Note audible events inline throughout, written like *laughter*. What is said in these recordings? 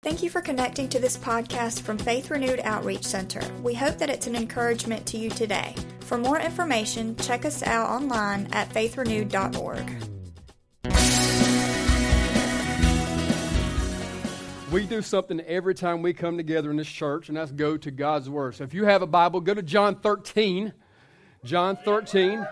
Thank you for connecting to this podcast from Faith Renewed Outreach Center. We hope that it's an encouragement to you today. For more information, check us out online at faithrenewed.org. We do something every time we come together in this church, and that's go to God's Word. So if you have a Bible, go to John 13. John 13.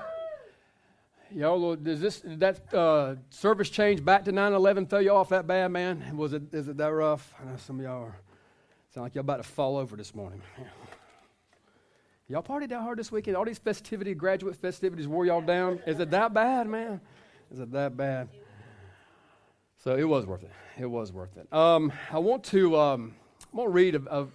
Y'all, does this that uh, service change back to 9/11 throw you off that bad, man? Was it is it that rough? I know some of y'all are sound like y'all about to fall over this morning. Y'all partied that hard this weekend. All these festivities, graduate festivities, wore y'all down. Is it that bad, man? Is it that bad? So it was worth it. It was worth it. Um, I want to um, I want to read a, a,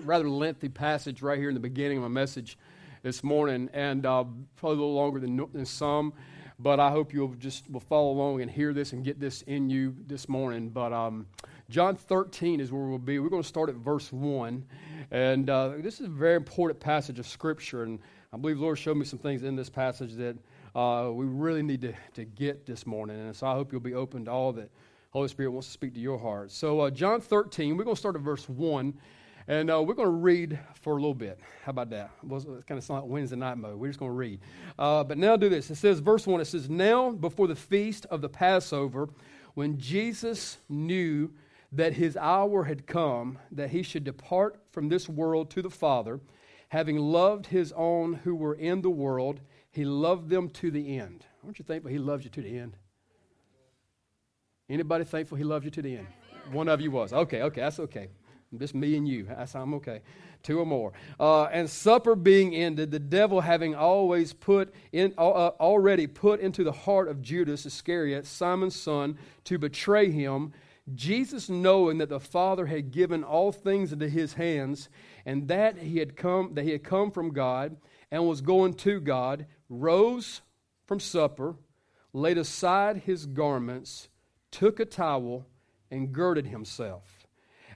rather lengthy passage right here in the beginning of my message this morning, and uh, probably a little longer than, than some. But I hope you'll just will follow along and hear this and get this in you this morning. But um, John 13 is where we'll be. We're going to start at verse 1. And uh, this is a very important passage of Scripture. And I believe the Lord showed me some things in this passage that uh, we really need to, to get this morning. And so I hope you'll be open to all that Holy Spirit wants to speak to your heart. So, uh, John 13, we're going to start at verse 1. And uh, we're going to read for a little bit. How about that? Well, it's kind of like Wednesday night mode. We're just going to read. Uh, but now do this. It says, verse 1, it says, Now before the feast of the Passover, when Jesus knew that his hour had come, that he should depart from this world to the Father, having loved his own who were in the world, he loved them to the end. Aren't you think? thankful he loves you to the end? Anybody thankful he loved you to the end? One of you was. Okay, okay, that's okay. Just me and you. That's, I'm okay. Two or more. Uh, and supper being ended, the devil having always put in, uh, already put into the heart of Judas Iscariot, Simon's son, to betray him. Jesus, knowing that the Father had given all things into his hands, and that he had come, that he had come from God and was going to God, rose from supper, laid aside his garments, took a towel, and girded himself.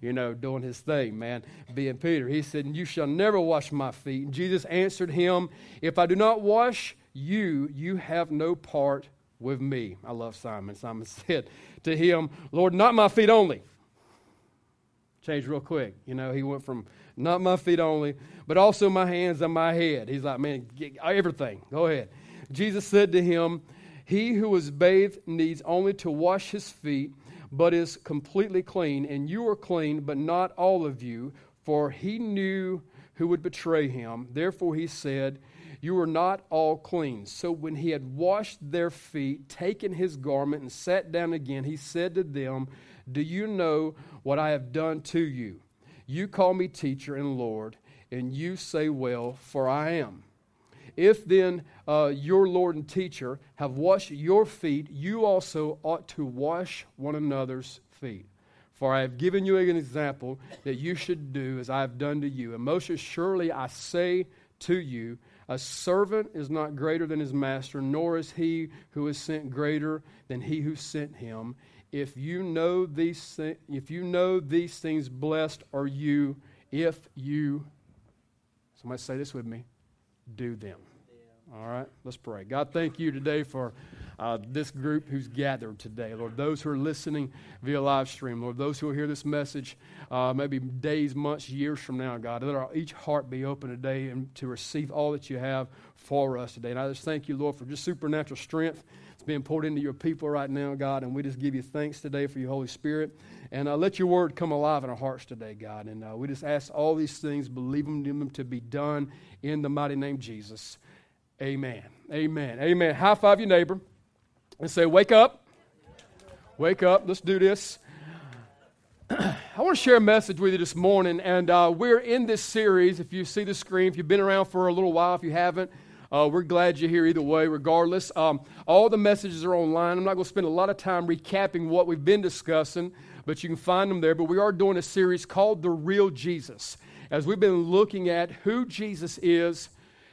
you know, doing his thing, man, being Peter. He said, You shall never wash my feet. And Jesus answered him, If I do not wash you, you have no part with me. I love Simon. Simon *laughs* said to him, Lord, not my feet only. Changed real quick. You know, he went from not my feet only, but also my hands and my head. He's like, man, everything. Go ahead. Jesus said to him, He who is bathed needs only to wash his feet but is completely clean, and you are clean, but not all of you, for he knew who would betray him. Therefore he said, You are not all clean. So when he had washed their feet, taken his garment, and sat down again, he said to them, Do you know what I have done to you? You call me teacher and Lord, and you say, Well, for I am. If then uh, your Lord and teacher have washed your feet, you also ought to wash one another's feet. For I have given you an example that you should do as I have done to you. And most assuredly I say to you, a servant is not greater than his master, nor is he who is sent greater than he who sent him. If you know these, th- if you know these things, blessed are you if you. Somebody say this with me do them. All right, let's pray. God, thank you today for uh, this group who's gathered today. Lord, those who are listening via live stream, Lord, those who will hear this message uh, maybe days, months, years from now, God, let our, each heart be open today and to receive all that you have for us today. And I just thank you, Lord, for just supernatural strength that's being poured into your people right now, God. And we just give you thanks today for your Holy Spirit. And uh, let your word come alive in our hearts today, God. And uh, we just ask all these things, believing them to be done in the mighty name of Jesus. Amen. Amen. Amen. High five your neighbor and say, Wake up. Wake up. Let's do this. *clears throat* I want to share a message with you this morning, and uh, we're in this series. If you see the screen, if you've been around for a little while, if you haven't, uh, we're glad you're here either way, regardless. Um, all the messages are online. I'm not going to spend a lot of time recapping what we've been discussing, but you can find them there. But we are doing a series called The Real Jesus, as we've been looking at who Jesus is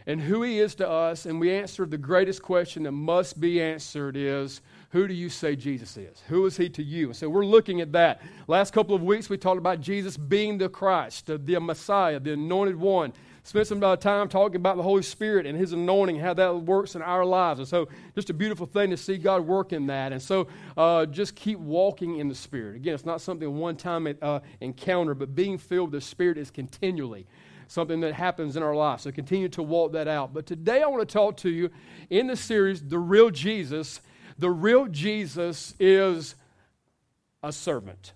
and who he is to us, and we answer the greatest question that must be answered is, who do you say Jesus is? Who is he to you? And so we're looking at that. Last couple of weeks, we talked about Jesus being the Christ, the, the Messiah, the anointed one. Spent some time talking about the Holy Spirit and his anointing, how that works in our lives. And so, just a beautiful thing to see God work in that. And so, uh, just keep walking in the Spirit. Again, it's not something one time uh, encounter, but being filled with the Spirit is continually something that happens in our lives. So continue to walk that out. But today I want to talk to you in the series, The Real Jesus. The real Jesus is a servant.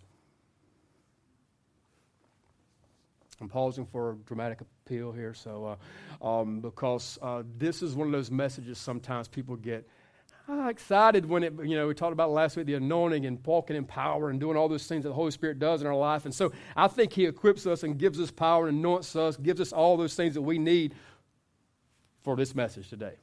I'm pausing for a dramatic appeal here, so uh, um, because uh, this is one of those messages sometimes people get excited when it, you know, we talked about last week the anointing and walking in power and doing all those things that the Holy Spirit does in our life. And so I think He equips us and gives us power and anoints us, gives us all those things that we need for this message today.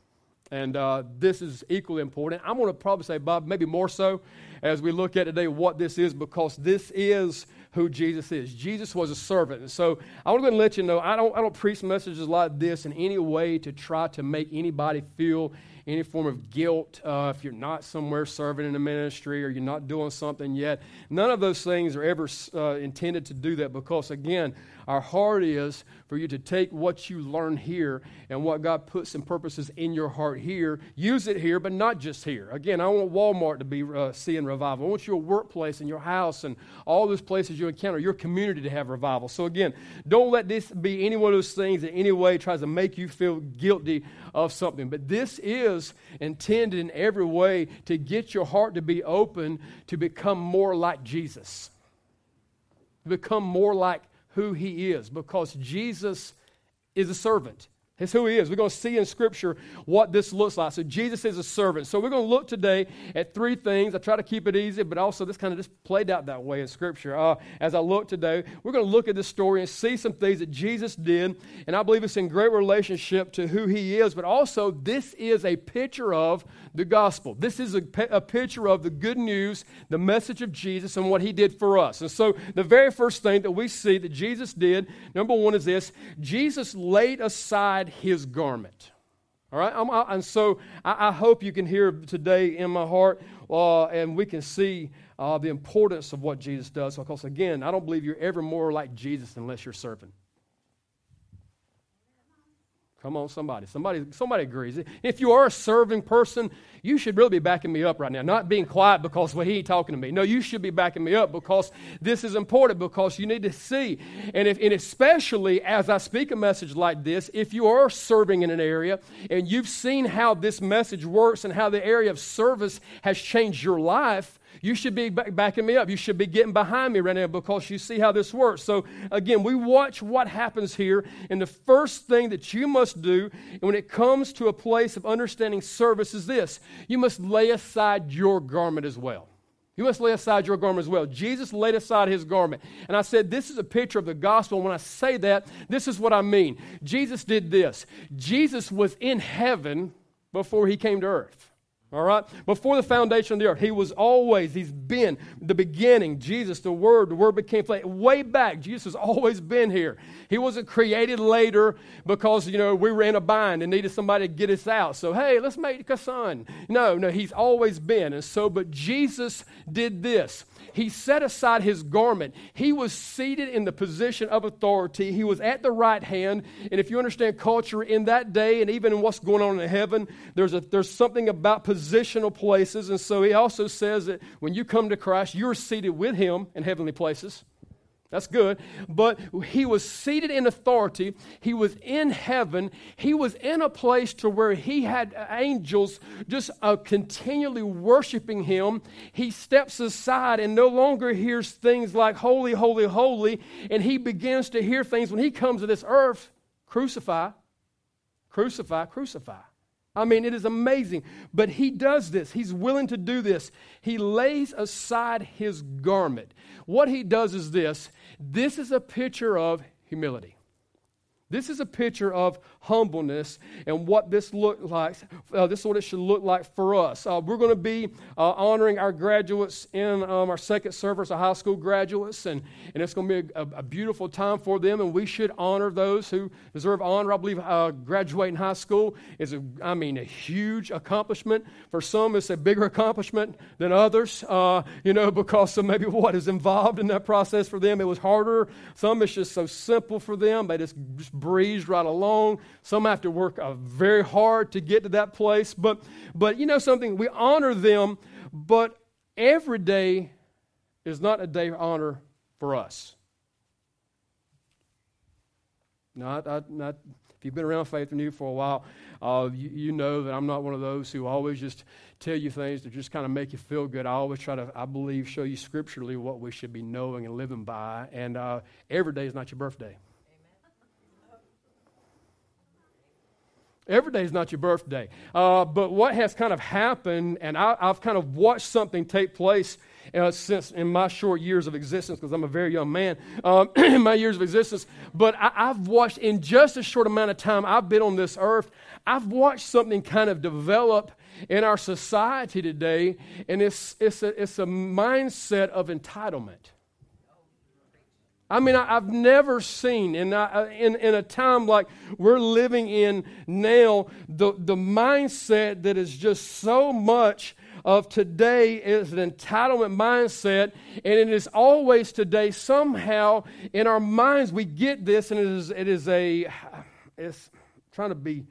And uh, this is equally important. I'm going to probably say, Bob, maybe more so as we look at today what this is, because this is who Jesus is. Jesus was a servant. And so I want to go and let you know I don't, I don't preach messages like this in any way to try to make anybody feel any form of guilt uh, if you're not somewhere serving in a ministry or you're not doing something yet. None of those things are ever uh, intended to do that because, again, our heart is for you to take what you learn here and what God puts and purposes in your heart here, use it here, but not just here. Again, I want Walmart to be uh, seeing revival. I want your workplace and your house and all those places you encounter, your community to have revival. So, again, don't let this be any one of those things that in any way tries to make you feel guilty of something. But this is intended in every way to get your heart to be open to become more like Jesus, become more like who he is because Jesus is a servant. It's who he is. We're going to see in Scripture what this looks like. So, Jesus is a servant. So, we're going to look today at three things. I try to keep it easy, but also this kind of just played out that way in Scripture. Uh, as I look today, we're going to look at this story and see some things that Jesus did. And I believe it's in great relationship to who he is, but also this is a picture of the gospel. This is a, a picture of the good news, the message of Jesus, and what he did for us. And so, the very first thing that we see that Jesus did, number one, is this Jesus laid aside his garment. All right? I, and so I, I, hope you can hear today in my heart uh, and we can see uh, the importance of what Jesus does. Because, again, I don't believe you're ever more like Jesus unless you're serving. Come on, somebody. Somebody, somebody agrees. If you are a serving person, you should really be backing me up right now. Not being quiet because well, he ain't talking to me. No, you should be backing me up because this is important because you need to see. And, if, and especially as I speak a message like this, if you are serving in an area and you've seen how this message works and how the area of service has changed your life, you should be backing me up. You should be getting behind me right now because you see how this works. So, again, we watch what happens here. And the first thing that you must do when it comes to a place of understanding service is this you must lay aside your garment as well. You must lay aside your garment as well. Jesus laid aside his garment. And I said, This is a picture of the gospel. When I say that, this is what I mean. Jesus did this. Jesus was in heaven before he came to earth. All right? Before the foundation of the earth, he was always, he's been the beginning. Jesus, the Word, the Word became flesh. Way back, Jesus has always been here. He wasn't created later because, you know, we were in a bind and needed somebody to get us out. So, hey, let's make a son. No, no, he's always been. And so, but Jesus did this. He set aside his garment. He was seated in the position of authority. He was at the right hand. And if you understand culture in that day and even in what's going on in heaven, there's, a, there's something about positional places. And so he also says that when you come to Christ, you're seated with him in heavenly places. That's good. But he was seated in authority. He was in heaven. He was in a place to where he had angels just uh, continually worshiping him. He steps aside and no longer hears things like holy, holy, holy. And he begins to hear things when he comes to this earth crucify, crucify, crucify. I mean, it is amazing. But he does this. He's willing to do this. He lays aside his garment. What he does is this this is a picture of humility. This is a picture of humbleness and what this look like. Uh, this is what it should look like for us. Uh, we're going to be uh, honoring our graduates in um, our second service, our high school graduates, and, and it's going to be a, a, beautiful time for them. And we should honor those who deserve honor. I believe uh, graduating high school is, a, I mean, a huge accomplishment. For some, it's a bigger accomplishment than others. Uh, you know, because of maybe what is involved in that process for them. It was harder. Some it's just so simple for them. They just, just breeze right along. Some have to work uh, very hard to get to that place. But, but you know something, we honor them, but every day is not a day of honor for us. Not, not, not if you've been around Faith Renewed for a while, uh, you, you, know that I'm not one of those who always just tell you things to just kind of make you feel good. I always try to, I believe, show you scripturally what we should be knowing and living by. And uh, every day is not your birthday. Every day is not your birthday. Uh, but what has kind of happened, and I, have kind of watched something take place uh, since in my short years of existence, because I'm a very young man, um, *clears throat* in my years of existence. But I, I've watched in just a short amount of time I've been on this earth, I've watched something kind of develop in our society today, and it's, it's, a, it's a mindset of entitlement. I mean, I, have never seen, in, in, in a time like we're living in now, the, the mindset that is just so much of today is an entitlement mindset, and it is always today somehow in our minds we get this, and it is, it is a, it's trying to be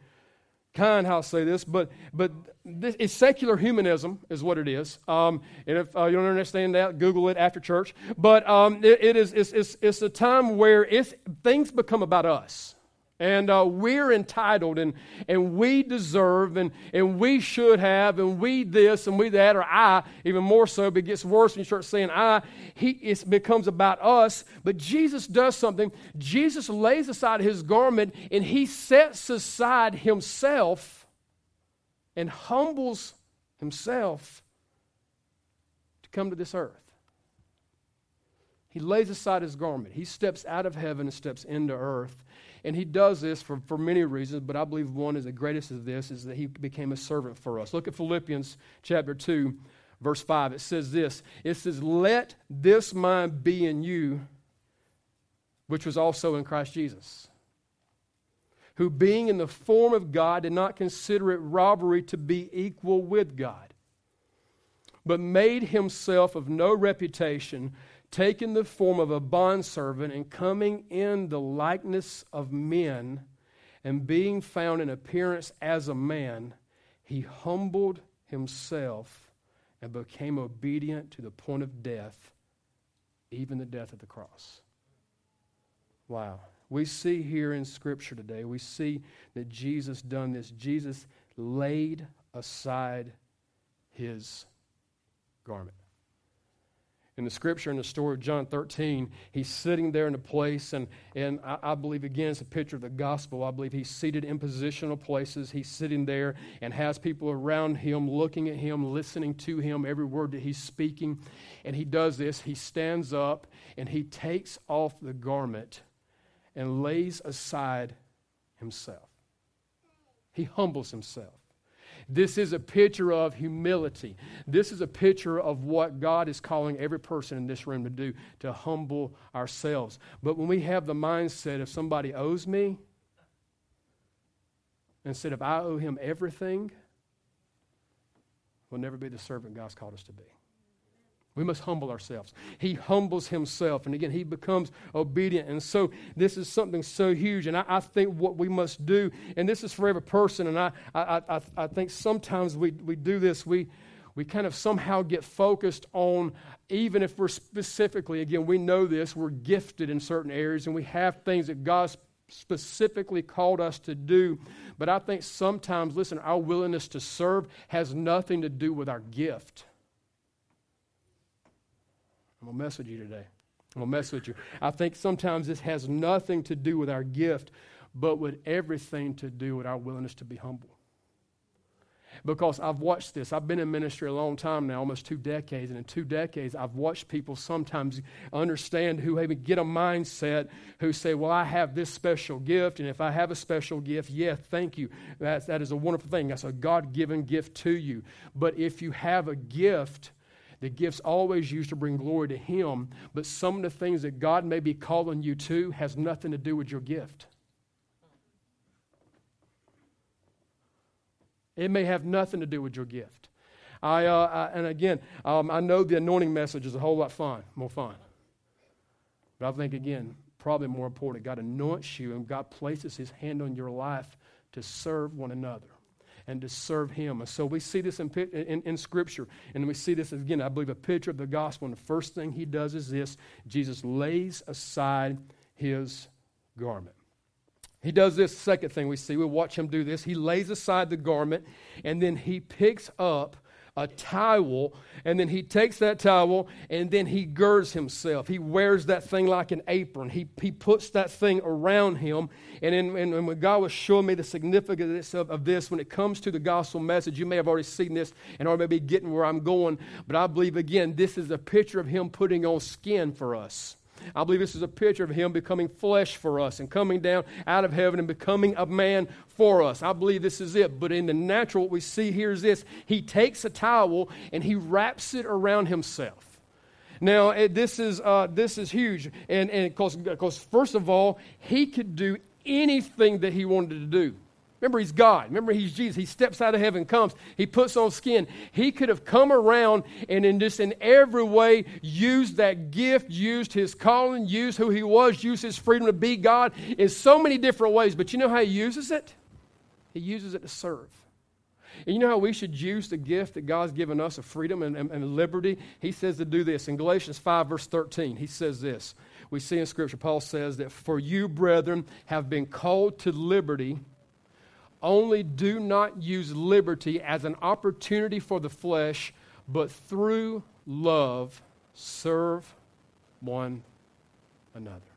kind how I say this, but, but this is secular humanism is what it is. Um, and if uh, you don't understand that, Google it after church. But um, it, it is it's, it's, it's, a time where it's, things become about us. And uh, we're entitled and, and we deserve and, and we should have and we this and we that or I, even more so, but it gets worse when you start saying I. He, it becomes about us. But Jesus does something. Jesus lays aside his garment and he sets aside himself and humbles himself to come to this earth. He lays aside his garment. He steps out of heaven and steps into earth. And he does this for, for many reasons, but I believe one is the greatest of this is that he became a servant for us. Look at Philippians chapter 2, verse 5. It says this It says, Let this mind be in you, which was also in Christ Jesus who, being in the form of God, did not consider it robbery to be equal with God, but made himself of no reputation, taking the form of a bondservant, and coming in the likeness of men, and being found in appearance as a man, he humbled himself and became obedient to the point of death, even the death of the cross. Wow. We see here in Scripture today, we see that Jesus done this. Jesus laid aside his garment. In the scripture, in the story of John 13, he's sitting there in a place, and, and I, I believe, again, it's a picture of the gospel. I believe he's seated in positional places. He's sitting there and has people around him looking at him, listening to him, every word that he's speaking. And he does this. He stands up and he takes off the garment and lays aside himself. He humbles himself. This is a picture of humility. This is a picture of what God is calling every person in this room to do, to humble ourselves. But when we have the mindset if somebody owes me, instead of I owe him everything, we'll never be the servant God's called us to be. We must humble ourselves. He humbles himself. And again, he becomes obedient. And so this is something so huge. And I, I think what we must do, and this is for every person, and I, I, I, I think sometimes we, we do this, we, we kind of somehow get focused on, even if we're specifically, again, we know this, we're gifted in certain areas and we have things that God specifically called us to do. But I think sometimes, listen, our willingness to serve has nothing to do with our gift. I'm going to mess with you today. I'm going to mess with you. I think sometimes this has nothing to do with our gift, but with everything to do with our willingness to be humble. because I've watched this. I've been in ministry a long time now, almost two decades, and in two decades, I've watched people sometimes understand who maybe get a mindset who say, Well, I have this special gift, and if I have a special gift, yeah, thank you. That's, that is a wonderful thing. That's a God given gift to you. But if you have a gift, the gift's always used to bring glory to Him, but some of the things that God may be calling you to has nothing to do with your gift. It may have nothing to do with your gift. I, uh, I and again, um, I know the anointing message is a whole lot fun, more fun. But I think, again, probably more important, God anoints you and God places His hand on your life to serve one another and to serve Him. And so we see this in, in, in, Scripture, and we see this again, I believe, a picture of the gospel. And the first thing He does is this Jesus lays aside His garment. He does this second thing we see. We watch him do this. He lays aside the garment and then he picks up a towel and then he takes that towel and then he girds himself. He wears that thing like an apron. He, he puts that thing around him. And, in, and when God was showing me the significance of, of this, when it comes to the gospel message, you may have already seen this and already be getting where I'm going. But I believe, again, this is a picture of him putting on skin for us. I believe this is a picture of him becoming flesh for us and coming down out of heaven and becoming a man for us. I believe this is it. But in the natural, what we see here is this he takes a towel and he wraps it around himself. Now, it, this, is, uh, this is huge. And because, first of all, he could do anything that he wanted to do. Remember, he's God. Remember, he's Jesus. He steps out of heaven, comes, he puts on skin. He could have come around and, in just in every way, used that gift, used his calling, used who he was, used his freedom to be God in so many different ways. But you know how he uses it? He uses it to serve. And you know how we should use the gift that God's given us of freedom and, and, and liberty? He says to do this. In Galatians 5, verse 13, he says this. We see in Scripture, Paul says that, For you, brethren, have been called to liberty only do not use liberty as an opportunity for the flesh, but through love serve one another.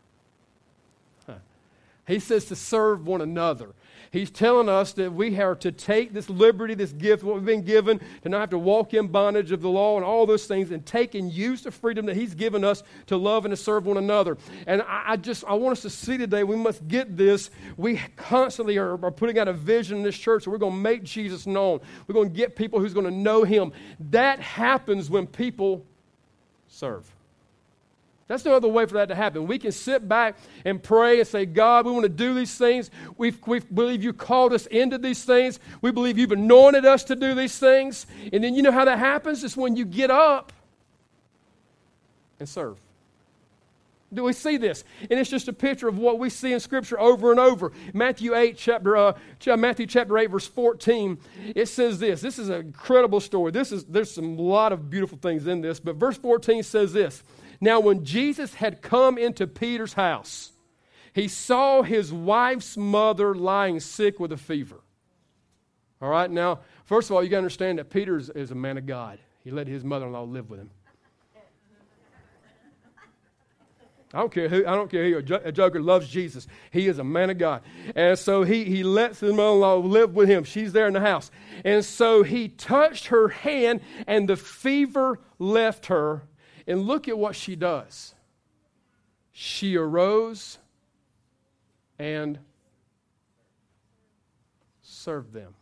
He says to serve one another. He's telling us that we are to take this liberty, this gift, what we've been given, to not have to walk in bondage of the law and all those things, and take and use the freedom that He's given us to love and to serve one another. And I, I just, I want us to see today, we must get this. We constantly are, are putting out a vision in this church that we're going to make Jesus known. We're going to get people who's going to know Him. That happens when people serve. That's no other way for that to happen. We can sit back and pray and say, God, we want to do these things. We believe you called us into these things. We believe you've anointed us to do these things. And then you know how that happens? It's when you get up and serve. Do we see this? And it's just a picture of what we see in Scripture over and over. Matthew 8, chapter, uh, Matthew chapter 8, verse 14, it says this. This is an incredible story. This is, there's some lot of beautiful things in this, but verse 14 says this. Now, when Jesus had come into Peter's house, he saw his wife's mother lying sick with a fever. All right, now, first of all, you got to understand that Peter is, is a man of God. He let his mother in law live with him. I don't care who, I don't care who, a joker loves Jesus. He is a man of God. And so he, he lets his mother in law live with him. She's there in the house. And so he touched her hand, and the fever left her, and look at what she does. She arose and served them.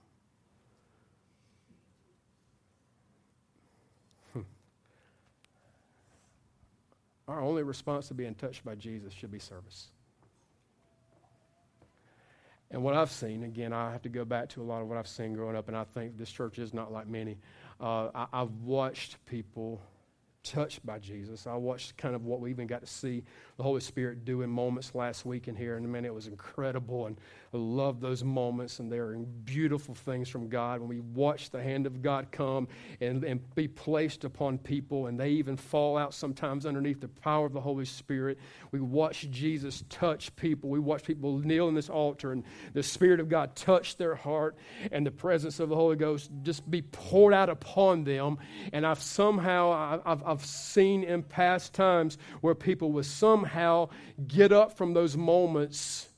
Hmm. Our only response to being touched by Jesus should be service. And what I've seen, again, I have to go back to a lot of what I've seen growing up, and I think this church is not like many. Uh, I, I've watched people touched by Jesus. I watched kind of what we even got to see the Holy Spirit do in moments last week in here, and man, it was incredible. And I love those moments, and they're beautiful things from God when we watch the hand of God come and, and be placed upon people, and they even fall out sometimes underneath the power of the Holy Spirit. We watch Jesus touch people. We watch people kneel in this altar, and the Spirit of God touch their heart, and the presence of the Holy Ghost just be poured out upon them. And I've somehow, I've, I've seen in past times where people will somehow get up from those moments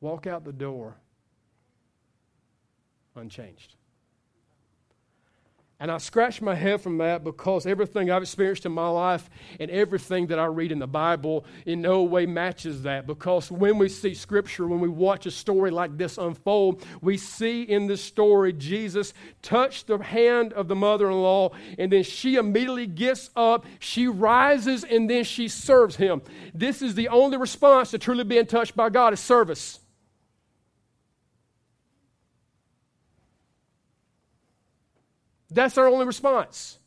walk out the door unchanged. And I scratch my head from that because everything I've experienced in my life and everything that I read in the Bible in no way matches that. Because when we see Scripture, when we watch a story like this unfold, we see in this story Jesus touch the hand of the mother in law, and then she immediately gets up, she rises, and then she serves him. This is the only response to truly being touched by God is service. That's our only response.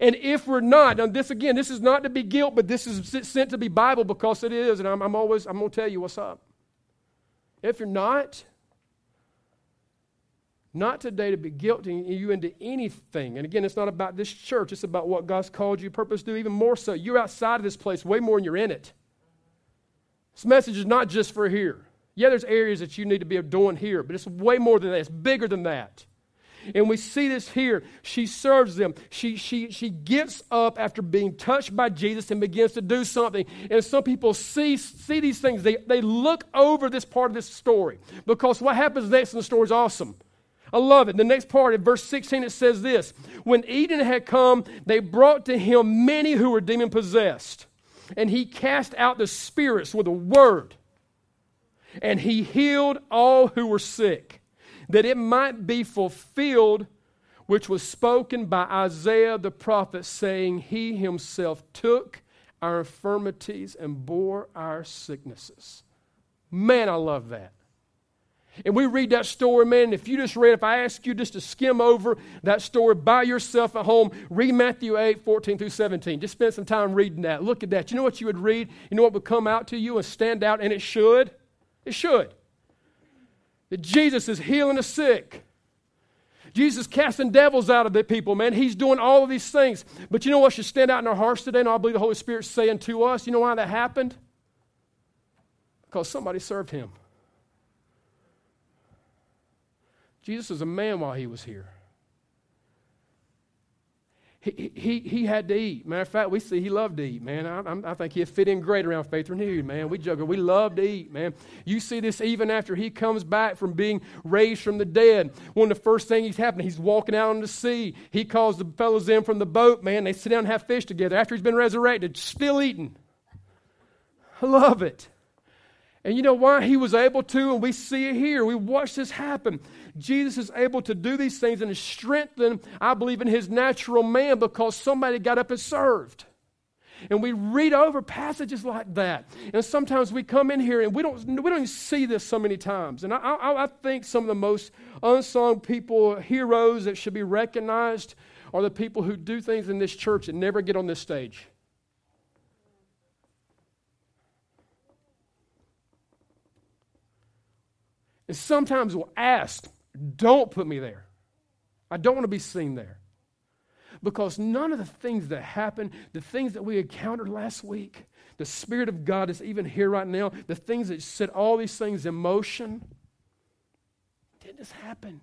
And if we're not, now this again, this is not to be guilt, but this is sent to be Bible because it is, and I'm, I'm always, I'm going to tell you what's up. If you're not, not today to be guilting you into anything. And again, it's not about this church, it's about what God's called you purpose to do, even more so. You're outside of this place way more than you're in it. This message is not just for here. Yeah, there's areas that you need to be doing here, but it's way more than that. It's bigger than that. And we see this here. She serves them. She, she, she gets up after being touched by Jesus and begins to do something. And some people see, see these things. They, they look over this part of this story because what happens next in the story is awesome. I love it. The next part in verse 16 it says this When evening had come, they brought to him many who were demon possessed, and he cast out the spirits with a word, and he healed all who were sick that it might be fulfilled which was spoken by Isaiah the prophet, saying, He himself took our infirmities and bore our sicknesses. Man, I love that. And we read that story, man. If you just read, if I ask you just to skim over that story by yourself at home, read Matthew 8, 14 through 17. Just spend some time reading that. Look at that. You know what you would read? You know what would come out to you and stand out? And it should. It should that Jesus is healing the sick. Jesus casting devils out of the people, man. He's doing all of these things. But you know what should stand out in our hearts today? And I believe the Holy Spirit's saying to us, you know why that happened? Because somebody served him. Jesus was a man while he was here. He, he, he had to eat. Matter of fact, we see he loved to eat, man. I, I think he'd fit in great around Faith Renewed, man. We juggle. We love to eat, man. You see this even after he comes back from being raised from the dead. One of the first things he's happening, he's walking out on the sea. He calls the fellows in from the boat, man. They sit down and have fish together. After he's been resurrected, still eating. I love it. And you know why he was able to? And we see it here. We watch this happen. Jesus is able to do these things and strengthen, I believe, in his natural man because somebody got up and served. And we read over passages like that. And sometimes we come in here and we don't, we don't see this so many times. And I, I, I think some of the most unsung people, heroes that should be recognized, are the people who do things in this church and never get on this stage. And sometimes we'll ask, don't put me there. I don't want to be seen there. Because none of the things that happened, the things that we encountered last week, the Spirit of God is even here right now, the things that set all these things in motion, didn't just happen.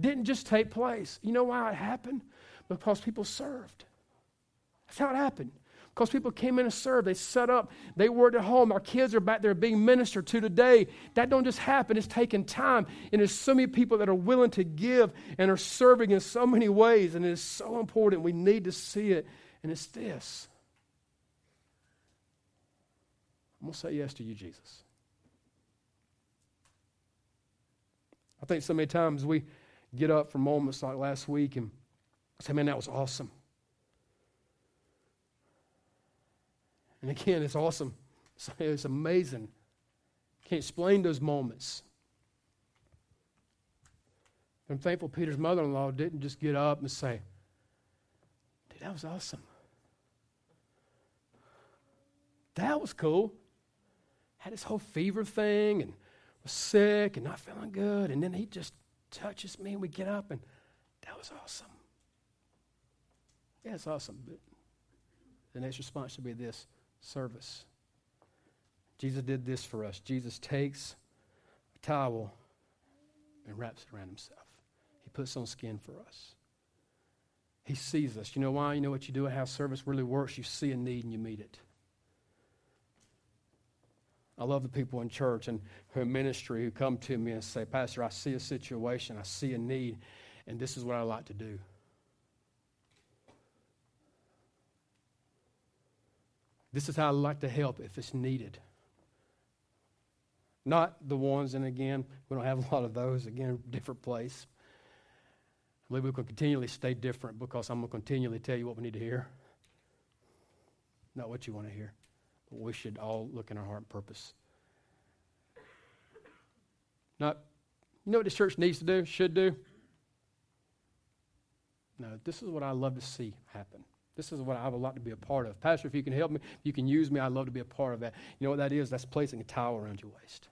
Didn't just take place. You know why it happened? Because people served. That's how it happened because people came in and served. They set up. They worked at home. Our kids are back there being ministered to today. That don't just happen. It's taking time. And there's so many people that are willing to give and are serving in so many ways. And it is so important. We need to see it. And it's this. I'm going to say yes to you, Jesus. I think so many times we get up from moments like last week and say, man, that was awesome. And again, it's awesome. It's amazing. Can't explain those moments. I'm thankful Peter's mother in law didn't just get up and say, Dude, that was awesome. That was cool. Had this whole fever thing and was sick and not feeling good. And then he just touches me and we get up and that was awesome. Yeah, it's awesome. But the next response should be this service. Jesus did this for us. Jesus takes a towel and wraps it around himself. He puts on skin for us. He sees us. You know why? You know what you do at house service really works? You see a need and you meet it. I love the people in church and in ministry who come to me and say, Pastor, I see a situation, I see a need, and this is what I like to do. This is how I like to help if it's needed. Not the ones, and again, we don't have a lot of those, again, different place. I believe we can continually stay different because I'm going to continually tell you what we need to hear. Not what you want to hear. But we should all look in our heart and purpose. Not, you know what this church needs to do, should do? No, this is what I love to see happen. This is what I have a lot to be a part of. Pastor, if you can help me, if you can use me, I'd love to be a part of that. You know what that is? That's placing a towel around your waist.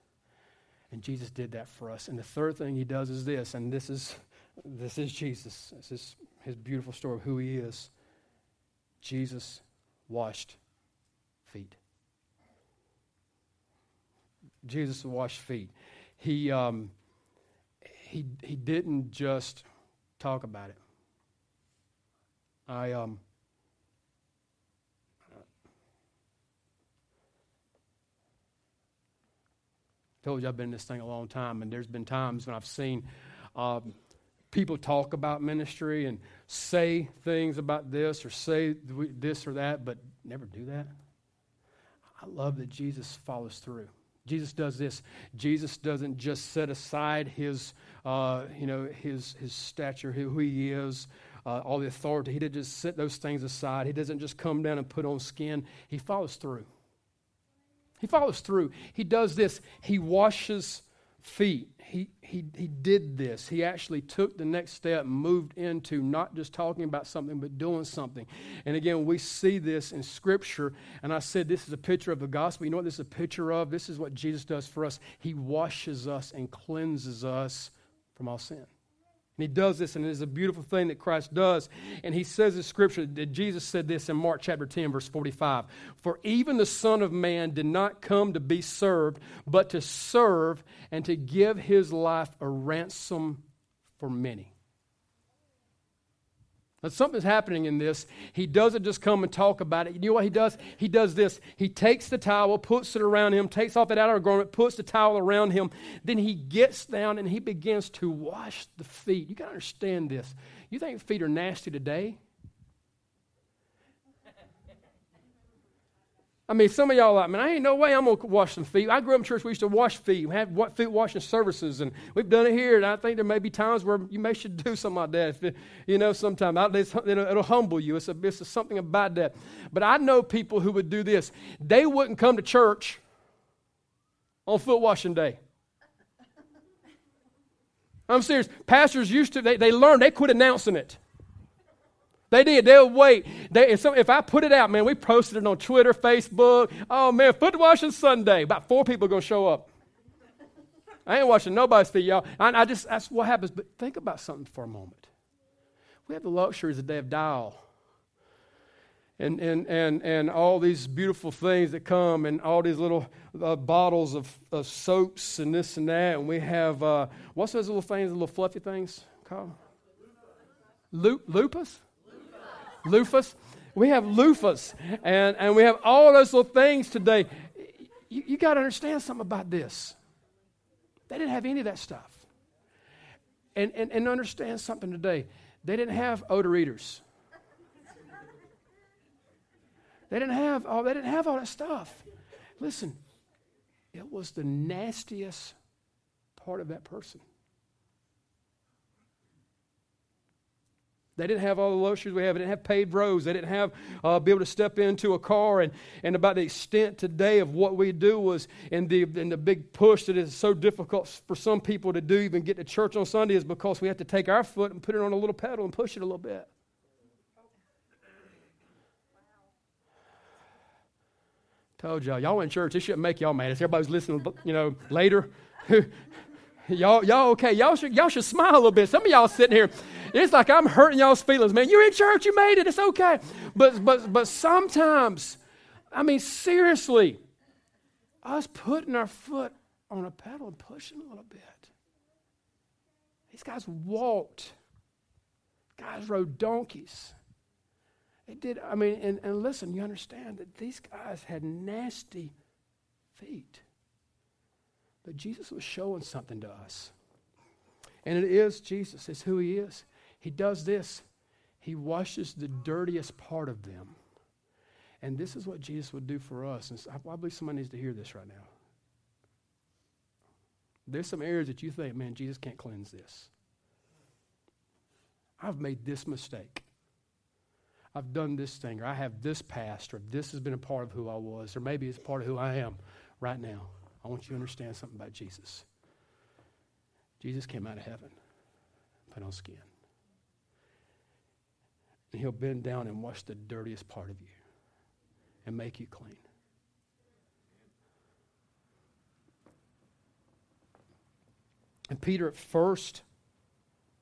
And Jesus did that for us. And the third thing he does is this, and this is this is Jesus. This is his beautiful story of who he is. Jesus washed feet. Jesus washed feet. He, um, he, he didn't just talk about it. I, um, told you I've been in this thing a long time, and there's been times when I've seen um, people talk about ministry and say things about this or say this or that, but never do that. I love that Jesus follows through. Jesus does this. Jesus doesn't just set aside his, uh, you know, his, his stature, who he is, uh, all the authority. He didn't just set those things aside. He doesn't just come down and put on skin. He follows through. He follows through. He does this. He washes feet. He, he, he did this. He actually took the next step, moved into not just talking about something, but doing something. And again, we see this in Scripture. And I said this is a picture of the gospel. You know what this is a picture of? This is what Jesus does for us. He washes us and cleanses us from all sin. And he does this, and it is a beautiful thing that Christ does. And he says in Scripture that Jesus said this in Mark chapter 10, verse 45 For even the Son of Man did not come to be served, but to serve and to give his life a ransom for many. But something's happening in this. He doesn't just come and talk about it. You know what he does? He does this. He takes the towel, puts it around him, takes off that outer garment, puts the towel around him. Then he gets down and he begins to wash the feet. You got to understand this. You think feet are nasty today? I mean, some of y'all like, man, I ain't no way I'm going to wash some feet. I grew up in church, we used to wash feet. We have feet washing services, and we've done it here. And I think there may be times where you may should *laughs* do something like that. If you know, sometime it'll, it'll, humble you. It's, a, it's something about that. But I know people who would do this. They wouldn't come to church on foot washing day. I'm serious. Pastors used to, they, they learned, they quit announcing it. They did. They'll wait. They, if, if I put it out, man, we posted it on Twitter, Facebook. Oh, man, foot washing Sunday. About four people are going to show up. I ain't washing nobody's feet, y'all. I, I, just, that's what happens. But think about something for a moment. We have the luxuries of the day of dial. And, and, and, and all these beautiful things that come, and all these little uh, bottles of, of soaps and this and that. And we have, uh, what's those little things, the little fluffy things called? Lupus? Loofahs. We have loofahs, and, and we have all those little things today. You, you got to understand something about this. They didn't have any of that stuff. And, and, and understand something today. They didn't have odor eaters. They didn't have all, they didn't have all that stuff. Listen, it was the nastiest part of that person. They didn't have all the luxuries we have. They didn't have paved roads. They didn't have uh, be able to step into a car. And, and about the extent today of what we do was, and the, and the big push that is so difficult for some people to do, even get to church on Sunday, is because we have to take our foot and put it on a little pedal and push it a little bit. Told y'all, y'all in church. It shouldn't make y'all mad. If everybody's listening, you know, later. *laughs* *laughs* y'all, y'all okay? Y'all should, y'all should smile a little bit. Some of y'all sitting here it's like I'm hurting y'all's feelings, man. You're in church, you made it, it's okay. But but but sometimes, I mean, seriously, us putting our foot on a pedal and pushing a little bit. These guys walked. Guys rode donkeys. They did, I mean, and, and listen, you understand that these guys had nasty feet. But Jesus was showing something to us. And it is Jesus, it's who He is. He does this, He washes the dirtiest part of them. And this is what Jesus would do for us. And I believe somebody needs to hear this right now. There's some areas that you think, man, Jesus can't cleanse this. I've made this mistake. I've done this thing, or I have this past, or this has been a part of who I was, or maybe it's part of who I am right now. I want you to understand something about Jesus. Jesus came out of heaven, put on skin. And he'll bend down and wash the dirtiest part of you and make you clean. And Peter at first,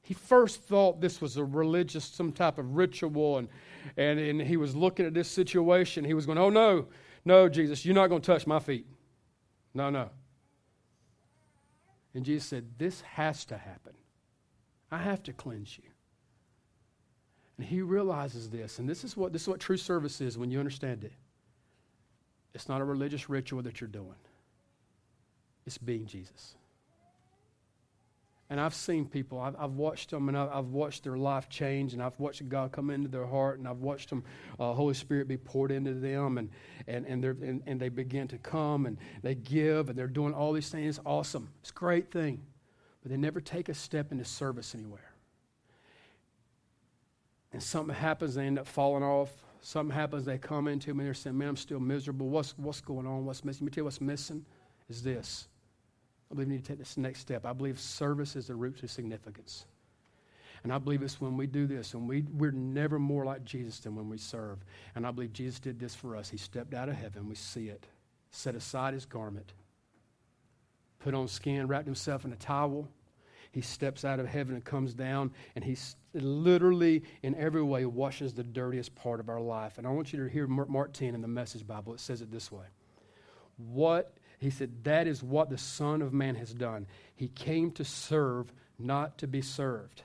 he first thought this was a religious, some type of ritual, and, and, and he was looking at this situation. He was going, Oh, no, no, Jesus, you're not going to touch my feet. No, no. And Jesus said, This has to happen. I have to cleanse you. And he realizes this, and this is what this is what true service is when you understand it. It's not a religious ritual that you're doing. It's being Jesus. And I've seen people, I've, I've watched them, and I've, I've, watched their life change, and I've watched God come into their heart, and I've watched them, uh, Holy Spirit be poured into them, and, and, and, and, and they begin to come, and they give, and they're doing all these things. It's awesome. It's a great thing. But they never take a step into service anywhere. And something happens, they end up falling off. Something happens, they come into me, and they're saying, Man, I'm still miserable. What's, what's going on? What's missing? Let me tell you what's missing is this I believe we need to take this next step. I believe service is the root to significance. And I believe it's when we do this, and we, we're never more like Jesus than when we serve. And I believe Jesus did this for us. He stepped out of heaven. We see it. Set aside his garment, put on skin, wrapped himself in a towel. He steps out of heaven and comes down, and he literally, in every way, washes the dirtiest part of our life. And I want you to hear Mark 10 in the Message Bible. It says it this way What he said, That is what the Son of Man has done. He came to serve, not to be served,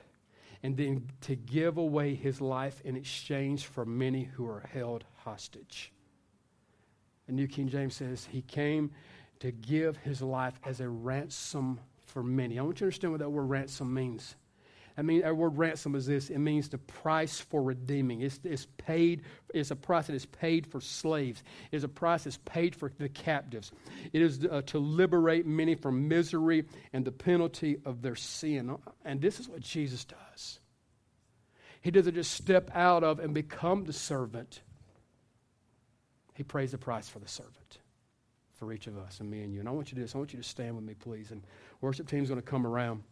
and then to give away his life in exchange for many who are held hostage. The New King James says, He came to give his life as a ransom for many. I want you to understand what that word ransom means. I mean, our word ransom is this it means the price for redeeming. It's, it's paid, it's a price that is paid for slaves, it is a price that's paid for the captives. It is uh, to liberate many from misery and the penalty of their sin. And this is what Jesus does. He doesn't just step out of and become the servant, He pays the price for the servant for each of us and me and you. And I want you to do this. I want you to stand with me, please. And worship team's going to come around.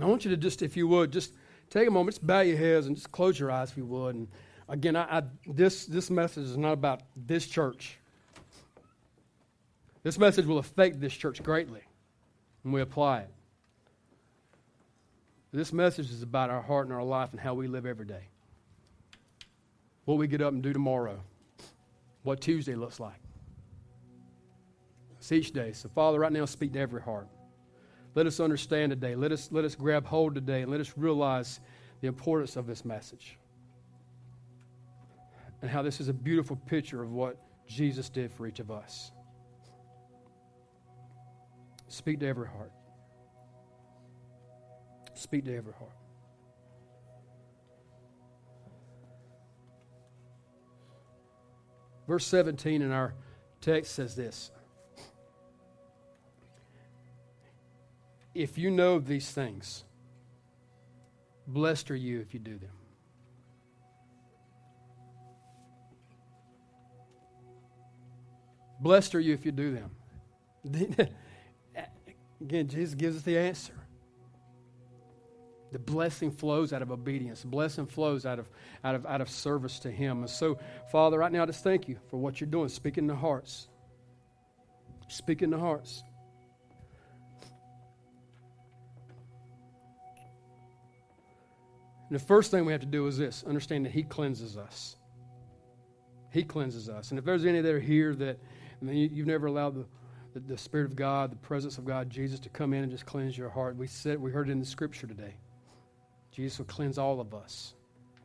I want you to just, if you would, just take a moment, just bow your heads and just close your eyes if you would. And again, I, I, this, this message is not about this church. This message will affect this church greatly when we apply it. This message is about our heart and our life and how we live every day. What we get up and do tomorrow. What Tuesday looks like. It's each day. So, Father, right now, speak to every heart. Let us understand today. Let us, let us grab hold today and let us realize the importance of this message and how this is a beautiful picture of what Jesus did for each of us. Speak to every heart. Speak to every heart. Verse 17 in our text says this If you know these things, blessed are you if you do them. Blessed are you if you do them. *laughs* Again, Jesus gives us the answer. The blessing flows out of obedience. The blessing flows out of, out of, out of service to Him. And so, Father, right now, I just thank you for what you're doing. Speaking to hearts. Speaking to hearts. And the first thing we have to do is this understand that He cleanses us. He cleanses us. And if there's any that are here that I mean, you've never allowed the, the, the, Spirit of God, the presence of God, Jesus, to come in and just cleanse your heart, we said we heard it in the Scripture today. Jesus will cleanse all of us.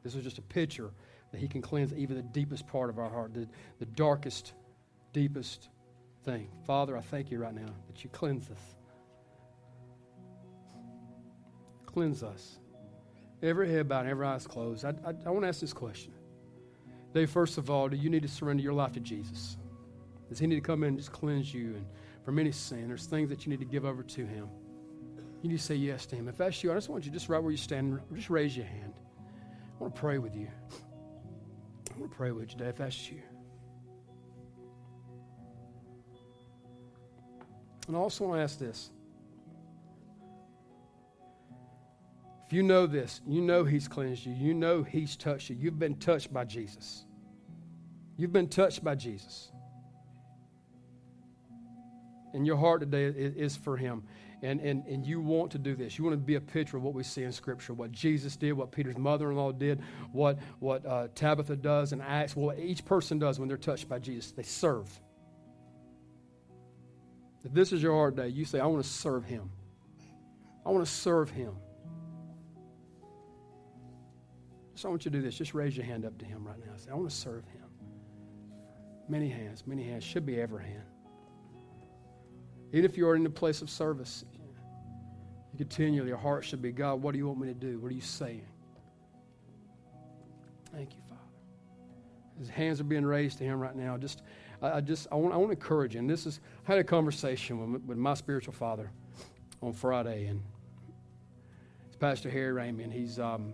This is just a picture that He can cleanse even the deepest part of our heart, the, the darkest, deepest thing. Father, I thank you right now that you cleanse us. Cleanse us. Every head bowed, every eyes closed. I, I, I want to ask this question. Dave, first of all, do you need to surrender your life to Jesus? Does He need to come in and just cleanse you and from any sin? There's things that you need to give over to Him. You need to say yes to Him. If that's you, I just want you just right where you stand, just raise your hand. I want to pray with you. I want to pray with you today if that's you. And I also want to ask this. You know this, you know He's cleansed you, you know He's touched you, you've been touched by Jesus. You've been touched by Jesus. And your heart today is for Him. And, and, and you want to do this. You want to be a picture of what we see in Scripture, what Jesus did, what Peter's mother in law did, what, what uh, Tabitha does and Acts, what each person does when they're touched by Jesus. They serve. If this is your heart day, you say, I want to serve Him. I want to serve Him. So I want you to do this. Just raise your hand up to Him right now. Say, I want to serve Him. Many hands, many hands. Should be every hand. Even if you're in the place of service, you continually, your heart should be, God, what do you want me to do? What are you saying? Thank you, Father. His hands are being raised to him right now. Just, I, I just, I want, I want to encourage you. And this is, I had a conversation with, with my spiritual father on Friday, and it's Pastor Harry Ramey, and he's, um,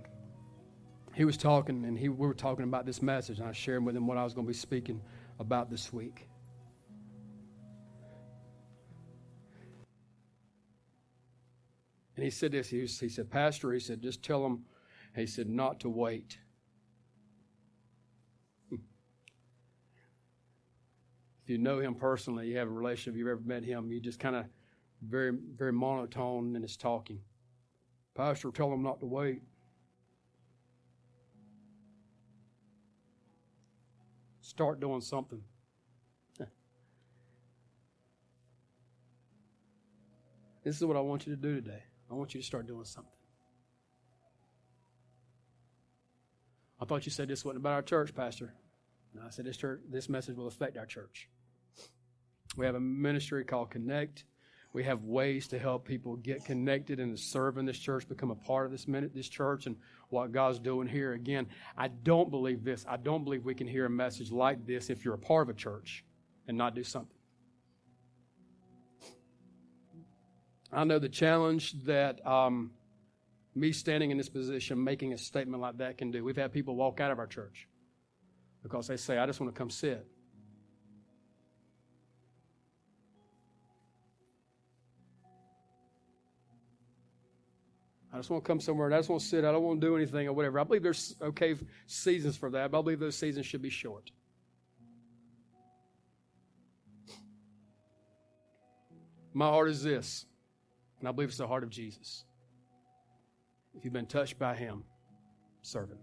he was talking, and he, we were talking about this message, and I shared with him what I was going to be speaking about this week. And he said this. He, was, he said, Pastor, he said, just tell them, he said, not to wait. if you know him personally, you have a relationship, you've ever met him, you just kind of very, very monotone in his talking. Pastor, tell them not to wait. Start doing something. *laughs* this is what I want you to do today. I want you to start doing something. I thought you said this wasn't about our church, Pastor. I said this church, this message will affect our church. We have a ministry called Connect. We have ways to help people get connected and to serve in this church, become a part of this minute, this church, and what God's doing here. Again, I don't believe this. I don't believe we can hear a message like this if you're a part of a church and not do something. I know the challenge that um, me standing in this position, making a statement like that can do. We've had people walk out of our church because they say, I just want to come sit. Just want to come somewhere and I just want to sit. I don't want to do anything or whatever. I believe there's okay seasons for that, but I believe those seasons should be short. My heart is this and I believe it's the heart of Jesus. If you've been touched by him, serve him.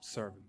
Serve him.